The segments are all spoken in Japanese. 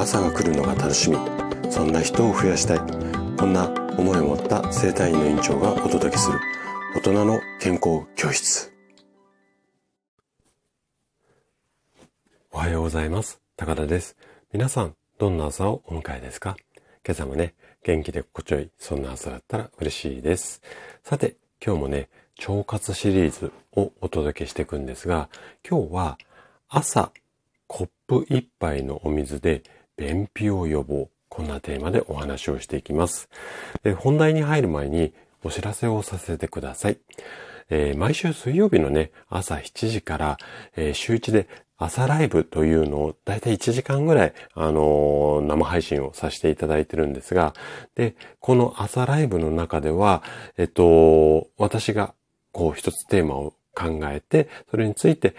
朝が来るのが楽しみ。そんな人を増やしたい。こんな思いを持った生体院の院長がお届けする。大人の健康教室。おはようございます。高田です。皆さんどんな朝をお迎えですか？今朝もね元気で心地よいそんな朝だったら嬉しいです。さて今日もね腸活シリーズをお届けしていくんですが今日は朝コップ一杯のお水で便秘を予防。こんなテーマでお話をしていきます。本題に入る前にお知らせをさせてください。えー、毎週水曜日のね、朝7時から、えー、週1で朝ライブというのをだいたい1時間ぐらい、あのー、生配信をさせていただいてるんですが、で、この朝ライブの中では、えっと、私がこう一つテーマを考えて、それについて、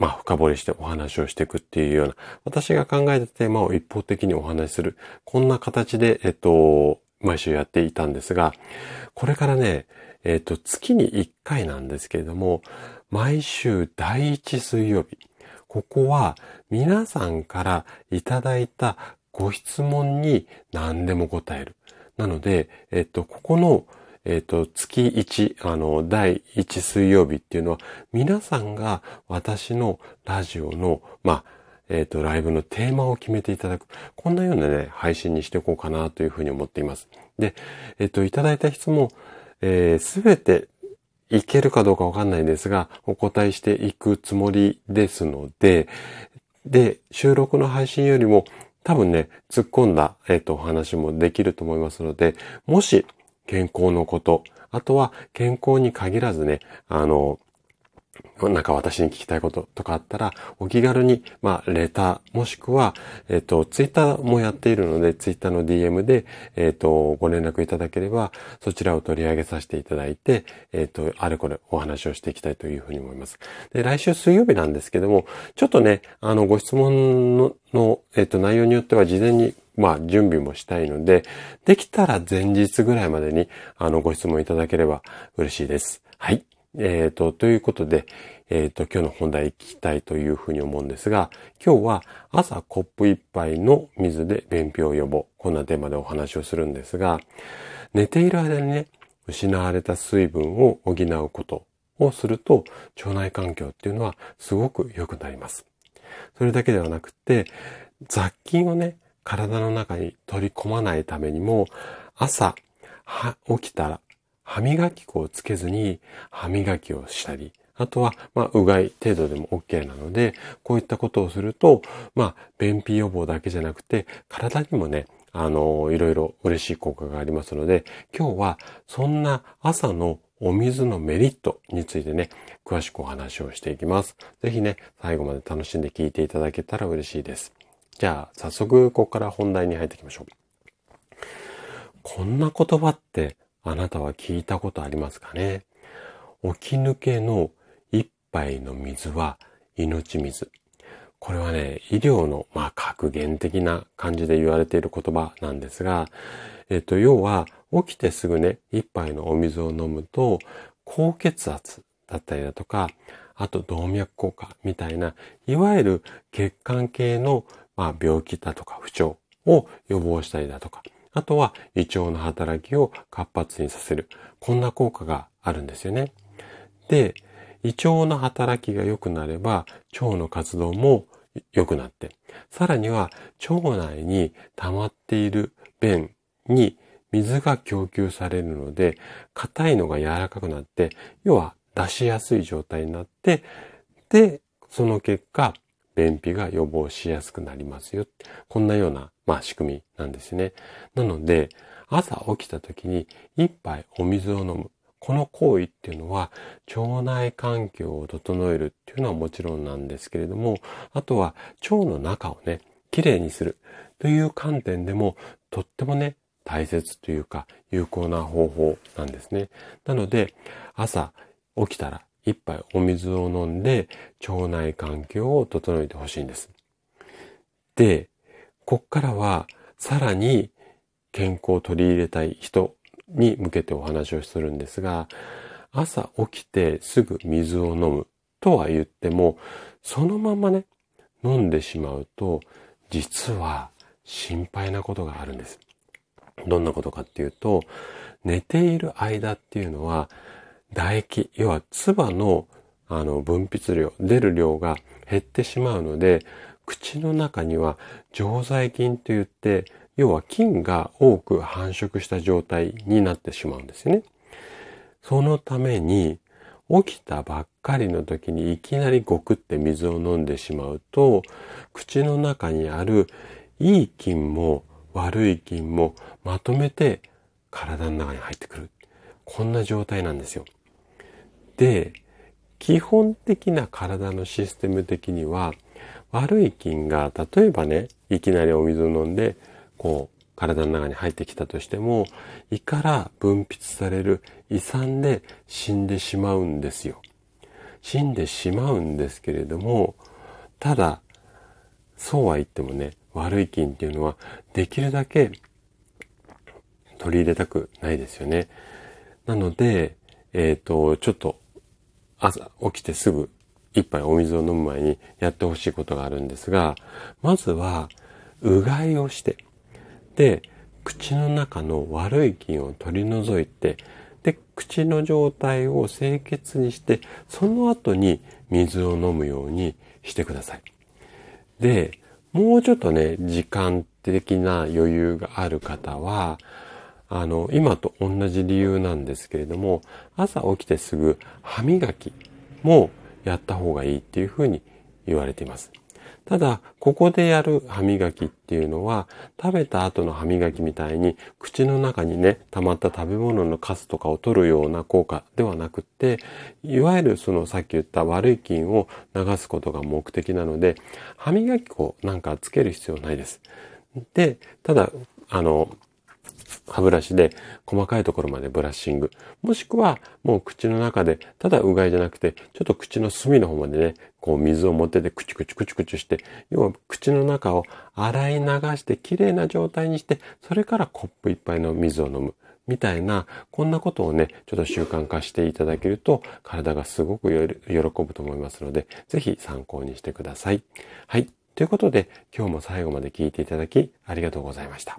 まあ、深掘りしてお話をしていくっていうような、私が考えたテーマを一方的にお話しする、こんな形で、えっと、毎週やっていたんですが、これからね、えっと、月に1回なんですけれども、毎週第1水曜日、ここは皆さんからいただいたご質問に何でも答える。なので、えっと、ここのえっ、ー、と、月1、あの、第1水曜日っていうのは、皆さんが私のラジオの、まあ、えっ、ー、と、ライブのテーマを決めていただく。こんなようなね、配信にしていこうかなというふうに思っています。で、えっ、ー、と、いただいた質問、えすべていけるかどうかわかんないんですが、お答えしていくつもりですので、で、収録の配信よりも多分ね、突っ込んだ、えっ、と、お話もできると思いますので、もし、健康のこと、あとは健康に限らずね、あの、なんか私に聞きたいこととかあったら、お気軽に、まあ、レター、もしくは、えっ、と、ツイッターもやっているので、ツイッターの DM で、えっ、と、ご連絡いただければ、そちらを取り上げさせていただいて、えっ、と、あれこれお話をしていきたいというふうに思います。で、来週水曜日なんですけども、ちょっとね、あの、ご質問の、のえっ、と、内容によっては事前にまあ、準備もしたいので、できたら前日ぐらいまでに、あの、ご質問いただければ嬉しいです。はい。えっ、ー、と、ということで、えっ、ー、と、今日の本題行きたいというふうに思うんですが、今日は朝コップ一杯の水で便秘を予防。こんなテーマでお話をするんですが、寝ている間にね、失われた水分を補うことをすると、腸内環境っていうのはすごく良くなります。それだけではなくて、雑菌をね、体の中に取り込まないためにも、朝、起きたら歯磨き粉をつけずに歯磨きをしたり、あとは、まあ、うがい程度でも OK なので、こういったことをすると、まあ、便秘予防だけじゃなくて、体にもね、あの、いろいろ嬉しい効果がありますので、今日はそんな朝のお水のメリットについてね、詳しくお話をしていきます。ぜひね、最後まで楽しんで聞いていただけたら嬉しいです。じゃあ、早速、ここから本題に入っていきましょう。こんな言葉ってあなたは聞いたことありますかね？起き抜けの一杯の水は命水。これはね、医療の、まあ、格言的な感じで言われている言葉なんですが、えっと、要は、起きてすぐね、一杯のお水を飲むと、高血圧だったりだとか、あと動脈硬化みたいな、いわゆる血管系のまあ、病気だとか不調を予防したりだとか、あとは胃腸の働きを活発にさせる。こんな効果があるんですよね。で、胃腸の働きが良くなれば腸の活動も良くなって、さらには腸内に溜まっている便に水が供給されるので、硬いのが柔らかくなって、要は出しやすい状態になって、で、その結果、便秘が予防しやすくなりますよ。こんなような、まあ、仕組みなんですね。なので、朝起きた時に一杯お水を飲む。この行為っていうのは腸内環境を整えるっていうのはもちろんなんですけれども、あとは腸の中をね、きれいにするという観点でもとってもね、大切というか有効な方法なんですね。なので、朝起きたら一杯お水を飲んで腸内環境を整えてほしいんです。で、こっからはさらに健康を取り入れたい人に向けてお話をするんですが、朝起きてすぐ水を飲むとは言っても、そのままね、飲んでしまうと実は心配なことがあるんです。どんなことかっていうと、寝ている間っていうのは、唾液、要は唾のあの分泌量、出る量が減ってしまうので、口の中には常在菌といって、要は菌が多く繁殖した状態になってしまうんですよね。そのために、起きたばっかりの時にいきなりごくって水を飲んでしまうと、口の中にあるいい菌も悪い菌もまとめて体の中に入ってくる。こんな状態なんですよ。で、基本的な体のシステム的には、悪い菌が、例えばね、いきなりお水を飲んで、こう、体の中に入ってきたとしても、胃から分泌される胃酸で死んでしまうんですよ。死んでしまうんですけれども、ただ、そうは言ってもね、悪い菌っていうのはできるだけ取り入れたくないですよね。なので、えっ、ー、と、ちょっと朝起きてすぐ一杯お水を飲む前にやってほしいことがあるんですが、まずは、うがいをして、で、口の中の悪い菌を取り除いて、で、口の状態を清潔にして、その後に水を飲むようにしてください。で、もうちょっとね、時間的な余裕がある方は、あの、今と同じ理由なんですけれども、朝起きてすぐ歯磨きもやった方がいいっていうふうに言われています。ただ、ここでやる歯磨きっていうのは、食べた後の歯磨きみたいに、口の中にね、溜まった食べ物のカスとかを取るような効果ではなくって、いわゆるそのさっき言った悪い菌を流すことが目的なので、歯磨き粉なんかつける必要ないです。で、ただ、あの、歯ブラシで細かいところまでブラッシング。もしくはもう口の中で、ただうがいじゃなくて、ちょっと口の隅の方までね、こう水を持っててクチクチクチクチして、要は口の中を洗い流して綺麗な状態にして、それからコップ一杯の水を飲む。みたいな、こんなことをね、ちょっと習慣化していただけると、体がすごく喜ぶと思いますので、ぜひ参考にしてください。はい。ということで、今日も最後まで聞いていただき、ありがとうございました。